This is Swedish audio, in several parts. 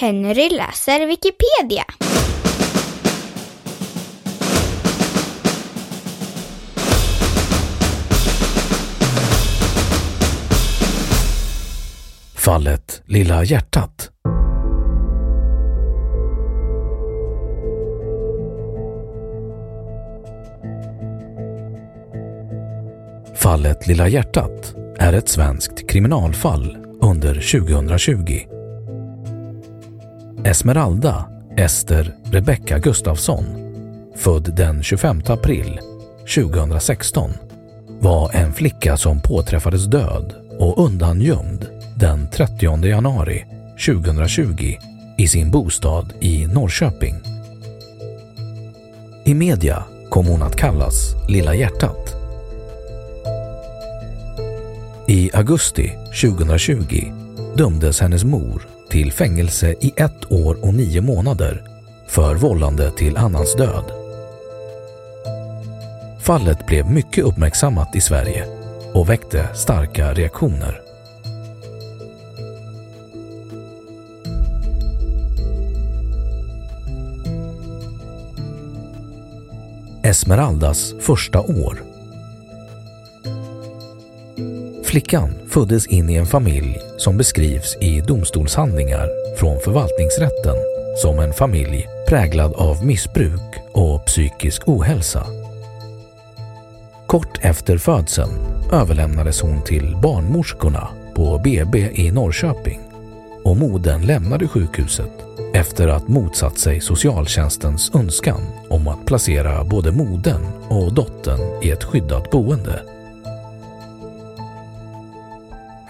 Henry läser Wikipedia. Fallet Lilla hjärtat. Fallet Lilla hjärtat är ett svenskt kriminalfall under 2020. Esmeralda Ester Rebecka Gustafsson, född den 25 april 2016, var en flicka som påträffades död och undangömd den 30 januari 2020 i sin bostad i Norrköping. I media kom hon att kallas Lilla hjärtat. I augusti 2020 dömdes hennes mor till fängelse i ett år och nio månader för vållande till annans död. Fallet blev mycket uppmärksammat i Sverige och väckte starka reaktioner. Esmeraldas första år Flickan föddes in i en familj som beskrivs i domstolshandlingar från förvaltningsrätten som en familj präglad av missbruk och psykisk ohälsa. Kort efter födseln överlämnades hon till barnmorskorna på BB i Norrköping och modern lämnade sjukhuset efter att motsatt sig socialtjänstens önskan om att placera både modern och dottern i ett skyddat boende.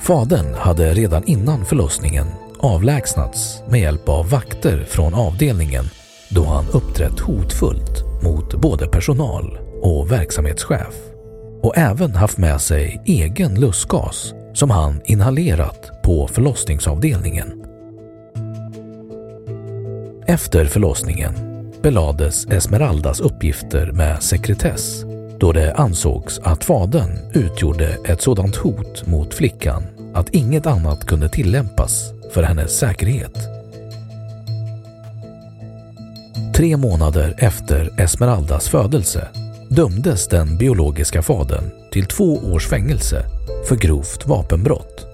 Fadern hade redan innan förlossningen avlägsnats med hjälp av vakter från avdelningen då han uppträtt hotfullt mot både personal och verksamhetschef och även haft med sig egen lustgas som han inhalerat på förlossningsavdelningen. Efter förlossningen belades Esmeraldas uppgifter med sekretess då det ansågs att fadern utgjorde ett sådant hot mot flickan att inget annat kunde tillämpas för hennes säkerhet. Tre månader efter Esmeraldas födelse dömdes den biologiska fadern till två års fängelse för grovt vapenbrott.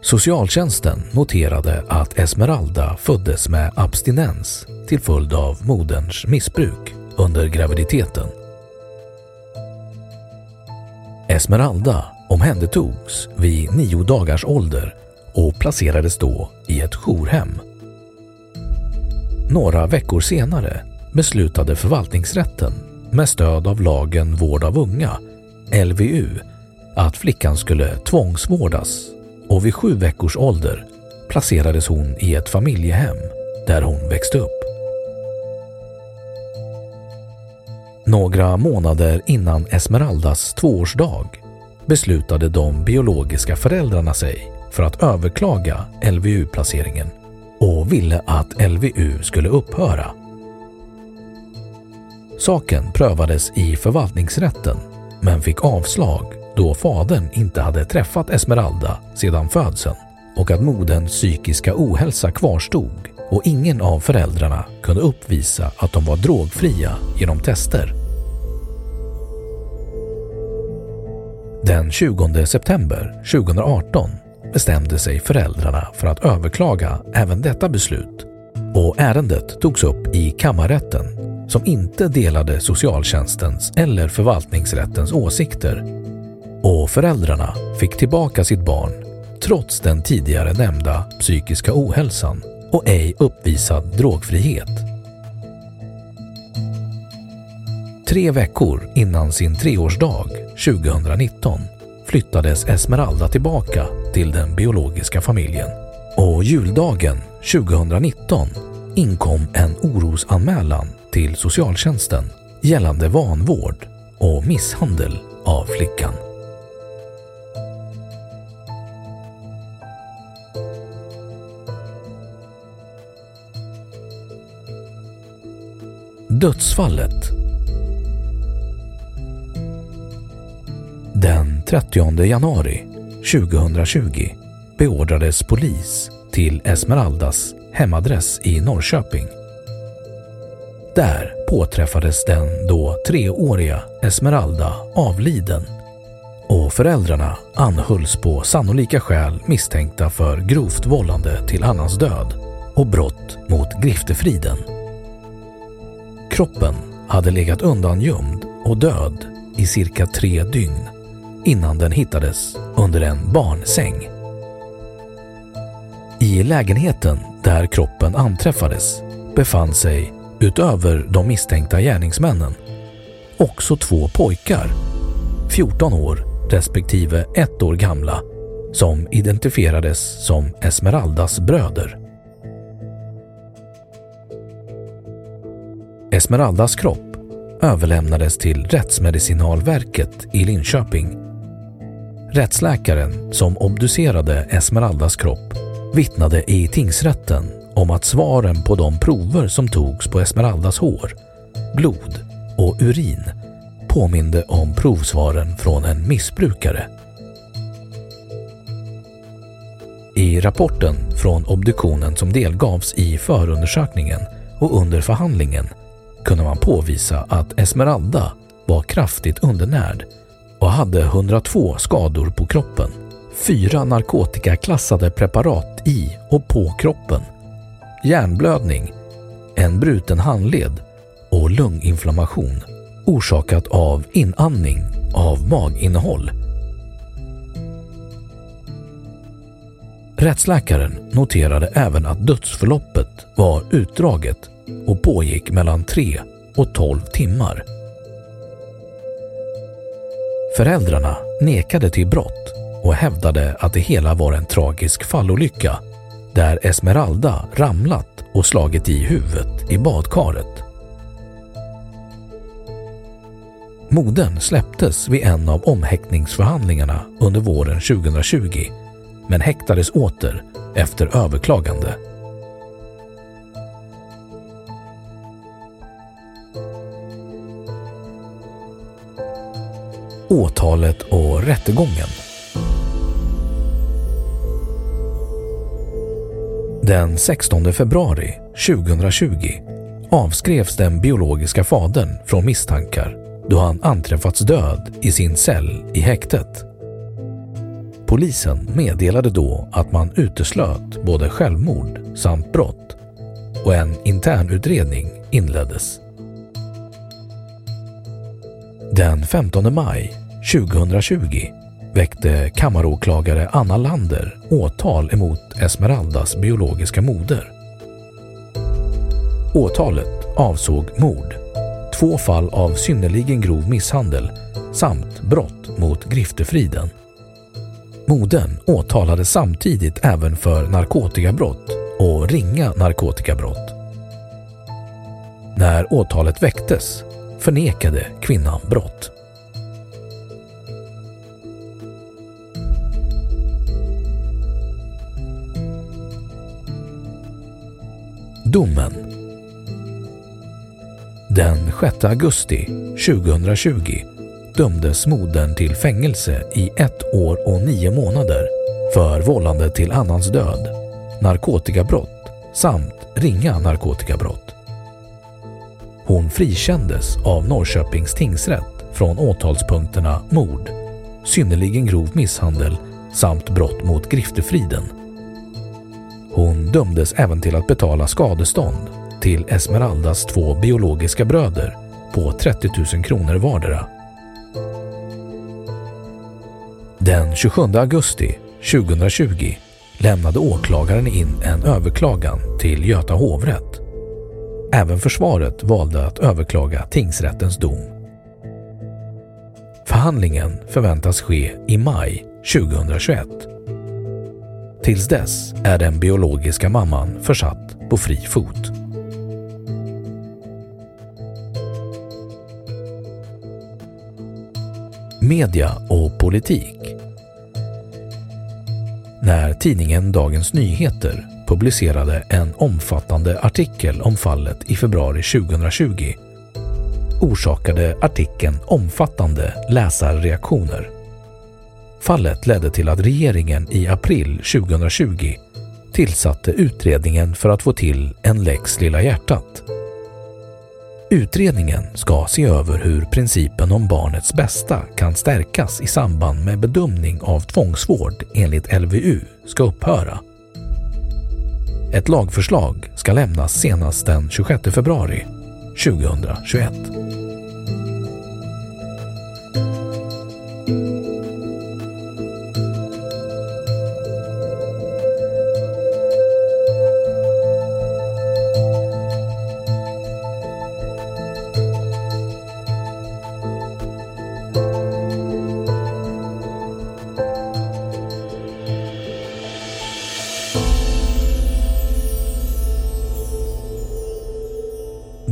Socialtjänsten noterade att Esmeralda föddes med abstinens till följd av moderns missbruk under graviditeten. Esmeralda omhändertogs vid nio dagars ålder och placerades då i ett jourhem. Några veckor senare beslutade förvaltningsrätten med stöd av lagen vård av unga, LVU, att flickan skulle tvångsvårdas och vid sju veckors ålder placerades hon i ett familjehem där hon växte upp. Några månader innan Esmeraldas tvåårsdag beslutade de biologiska föräldrarna sig för att överklaga LVU-placeringen och ville att LVU skulle upphöra. Saken prövades i förvaltningsrätten men fick avslag då fadern inte hade träffat Esmeralda sedan födseln och att moderns psykiska ohälsa kvarstod och ingen av föräldrarna kunde uppvisa att de var drogfria genom tester. Den 20 september 2018 bestämde sig föräldrarna för att överklaga även detta beslut och ärendet togs upp i kammarrätten som inte delade socialtjänstens eller förvaltningsrättens åsikter och föräldrarna fick tillbaka sitt barn trots den tidigare nämnda psykiska ohälsan och ej uppvisad drogfrihet. Tre veckor innan sin treårsdag 2019 flyttades Esmeralda tillbaka till den biologiska familjen och juldagen 2019 inkom en orosanmälan till socialtjänsten gällande vanvård och misshandel av flickan. Dödsfallet Den 30 januari 2020 beordrades polis till Esmeraldas hemadress i Norrköping. Där påträffades den då treåriga Esmeralda avliden och föräldrarna anhölls på sannolika skäl misstänkta för grovt vållande till annans död och brott mot griftefriden. Kroppen hade legat undangömd och död i cirka tre dygn innan den hittades under en barnsäng. I lägenheten där kroppen anträffades befann sig, utöver de misstänkta gärningsmännen, också två pojkar, 14 år respektive 1 år gamla, som identifierades som Esmeraldas bröder. Esmeraldas kropp överlämnades till Rättsmedicinalverket i Linköping. Rättsläkaren som obducerade Esmeraldas kropp vittnade i tingsrätten om att svaren på de prover som togs på Esmeraldas hår, blod och urin påminde om provsvaren från en missbrukare. I rapporten från obduktionen som delgavs i förundersökningen och under förhandlingen kunde man påvisa att Esmeralda var kraftigt undernärd och hade 102 skador på kroppen. Fyra narkotikaklassade preparat i och på kroppen. Hjärnblödning, en bruten handled och lunginflammation orsakat av inandning av maginnehåll. Rättsläkaren noterade även att dödsförloppet var utdraget och pågick mellan 3 och 12 timmar. Föräldrarna nekade till brott och hävdade att det hela var en tragisk fallolycka där Esmeralda ramlat och slagit i huvudet i badkaret. Modern släpptes vid en av omhäktningsförhandlingarna under våren 2020 men häktades åter efter överklagande. Åtalet och rättegången. Den 16 februari 2020 avskrevs den biologiska fadern från misstankar då han anträffats död i sin cell i häktet. Polisen meddelade då att man uteslöt både självmord samt brott och en internutredning inleddes. Den 15 maj 2020 väckte kammaråklagare Anna Lander åtal emot Esmeraldas biologiska moder. Åtalet avsåg mord, två fall av synnerligen grov misshandel samt brott mot griftefriden. Modern åtalades samtidigt även för narkotikabrott och ringa narkotikabrott. När åtalet väcktes förnekade kvinnan brott. Domen Den 6 augusti 2020 dömdes modern till fängelse i ett år och nio månader för vållande till annans död, narkotikabrott samt ringa narkotikabrott. Hon frikändes av Norrköpings tingsrätt från åtalspunkterna mord, synnerligen grov misshandel samt brott mot griftefriden. Hon dömdes även till att betala skadestånd till Esmeraldas två biologiska bröder på 30 000 kronor vardera. Den 27 augusti 2020 lämnade åklagaren in en överklagan till Göta hovrätt. Även försvaret valde att överklaga tingsrättens dom. Förhandlingen förväntas ske i maj 2021. Tills dess är den biologiska mamman försatt på fri fot. Media och politik när tidningen Dagens Nyheter publicerade en omfattande artikel om fallet i februari 2020 orsakade artikeln omfattande läsarreaktioner. Fallet ledde till att regeringen i april 2020 tillsatte utredningen för att få till en lex Lilla hjärtat. Utredningen ska se över hur principen om barnets bästa kan stärkas i samband med bedömning av tvångsvård enligt LVU ska upphöra. Ett lagförslag ska lämnas senast den 26 februari 2021.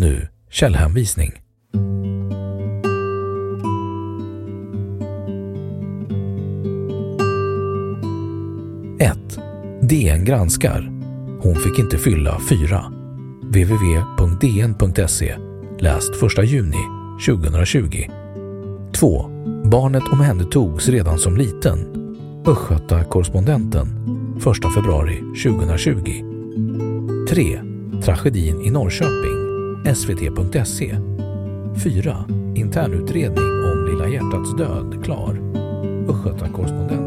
Och nu källhänvisning. DN granskar. Hon fick inte fylla fyra. www.dn.se Läst 1 juni 2020. 2. Barnet omhändertogs redan som liten. Östgöta-korrespondenten 1 februari 2020. 3. Tragedin i Norrköping svt.se 4. Internutredning om Lilla hjärtats död klar. Östgötakorrespondent